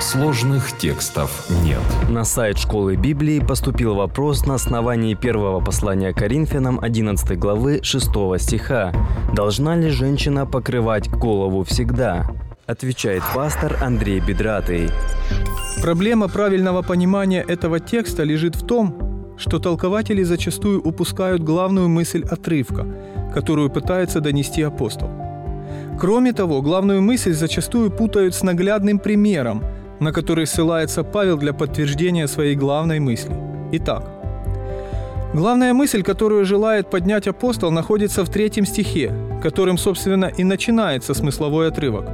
Сложных текстов нет. На сайт школы Библии поступил вопрос на основании первого послания Коринфянам 11 главы 6 стиха. Должна ли женщина покрывать голову всегда? Отвечает пастор Андрей Бедратый. Проблема правильного понимания этого текста лежит в том, что толкователи зачастую упускают главную мысль отрывка, которую пытается донести апостол. Кроме того, главную мысль зачастую путают с наглядным примером – на который ссылается Павел для подтверждения своей главной мысли. Итак, главная мысль, которую желает поднять апостол, находится в третьем стихе, которым, собственно, и начинается смысловой отрывок.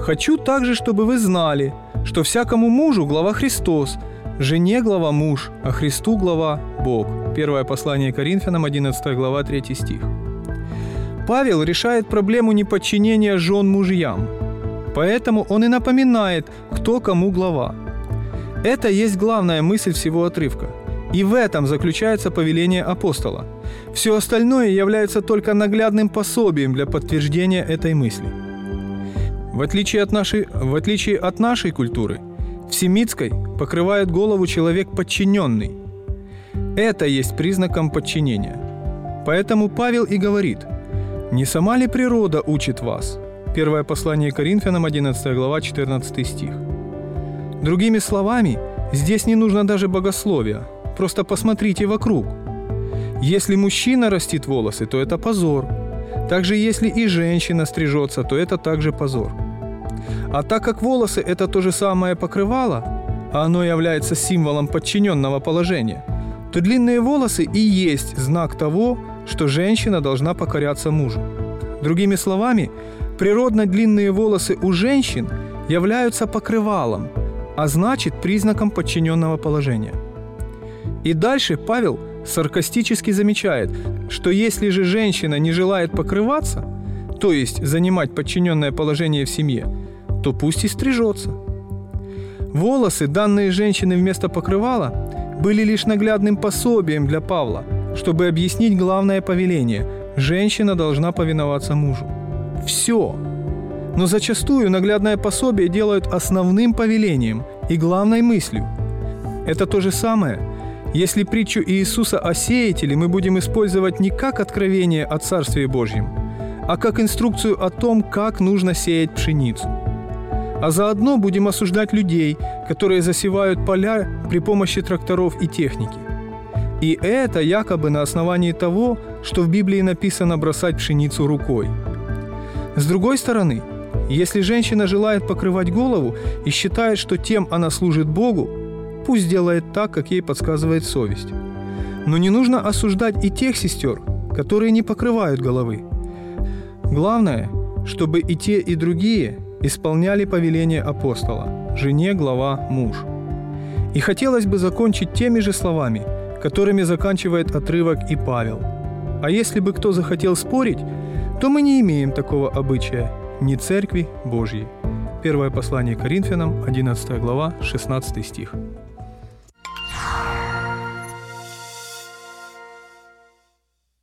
«Хочу также, чтобы вы знали, что всякому мужу глава Христос, жене глава муж, а Христу глава Бог». Первое послание Коринфянам, 11 глава, 3 стих. Павел решает проблему неподчинения жен мужьям – Поэтому он и напоминает, кто кому глава. Это есть главная мысль всего отрывка. И в этом заключается повеление апостола. Все остальное является только наглядным пособием для подтверждения этой мысли. В отличие от нашей, в отличие от нашей культуры, в семитской покрывает голову человек подчиненный. Это есть признаком подчинения. Поэтому Павел и говорит, «Не сама ли природа учит вас? Первое послание Коринфянам, 11 глава, 14 стих. Другими словами, здесь не нужно даже богословия. Просто посмотрите вокруг. Если мужчина растит волосы, то это позор. Также если и женщина стрижется, то это также позор. А так как волосы – это то же самое покрывало, а оно является символом подчиненного положения, то длинные волосы и есть знак того, что женщина должна покоряться мужу. Другими словами, Природно длинные волосы у женщин являются покрывалом, а значит признаком подчиненного положения. И дальше Павел саркастически замечает, что если же женщина не желает покрываться, то есть занимать подчиненное положение в семье, то пусть и стрижется. Волосы, данные женщины вместо покрывала, были лишь наглядным пособием для Павла, чтобы объяснить главное повеление – женщина должна повиноваться мужу все. Но зачастую наглядное пособие делают основным повелением и главной мыслью. Это то же самое, если притчу Иисуса о сеятеле мы будем использовать не как откровение о Царстве Божьем, а как инструкцию о том, как нужно сеять пшеницу. А заодно будем осуждать людей, которые засевают поля при помощи тракторов и техники. И это якобы на основании того, что в Библии написано бросать пшеницу рукой – с другой стороны, если женщина желает покрывать голову и считает, что тем она служит Богу, пусть делает так, как ей подсказывает совесть. Но не нужно осуждать и тех сестер, которые не покрывают головы. Главное, чтобы и те, и другие исполняли повеление апостола «Жене глава муж». И хотелось бы закончить теми же словами, которыми заканчивает отрывок и Павел. А если бы кто захотел спорить, то мы не имеем такого обычая ни Церкви Божьей. Первое послание Коринфянам, 11 глава, 16 стих.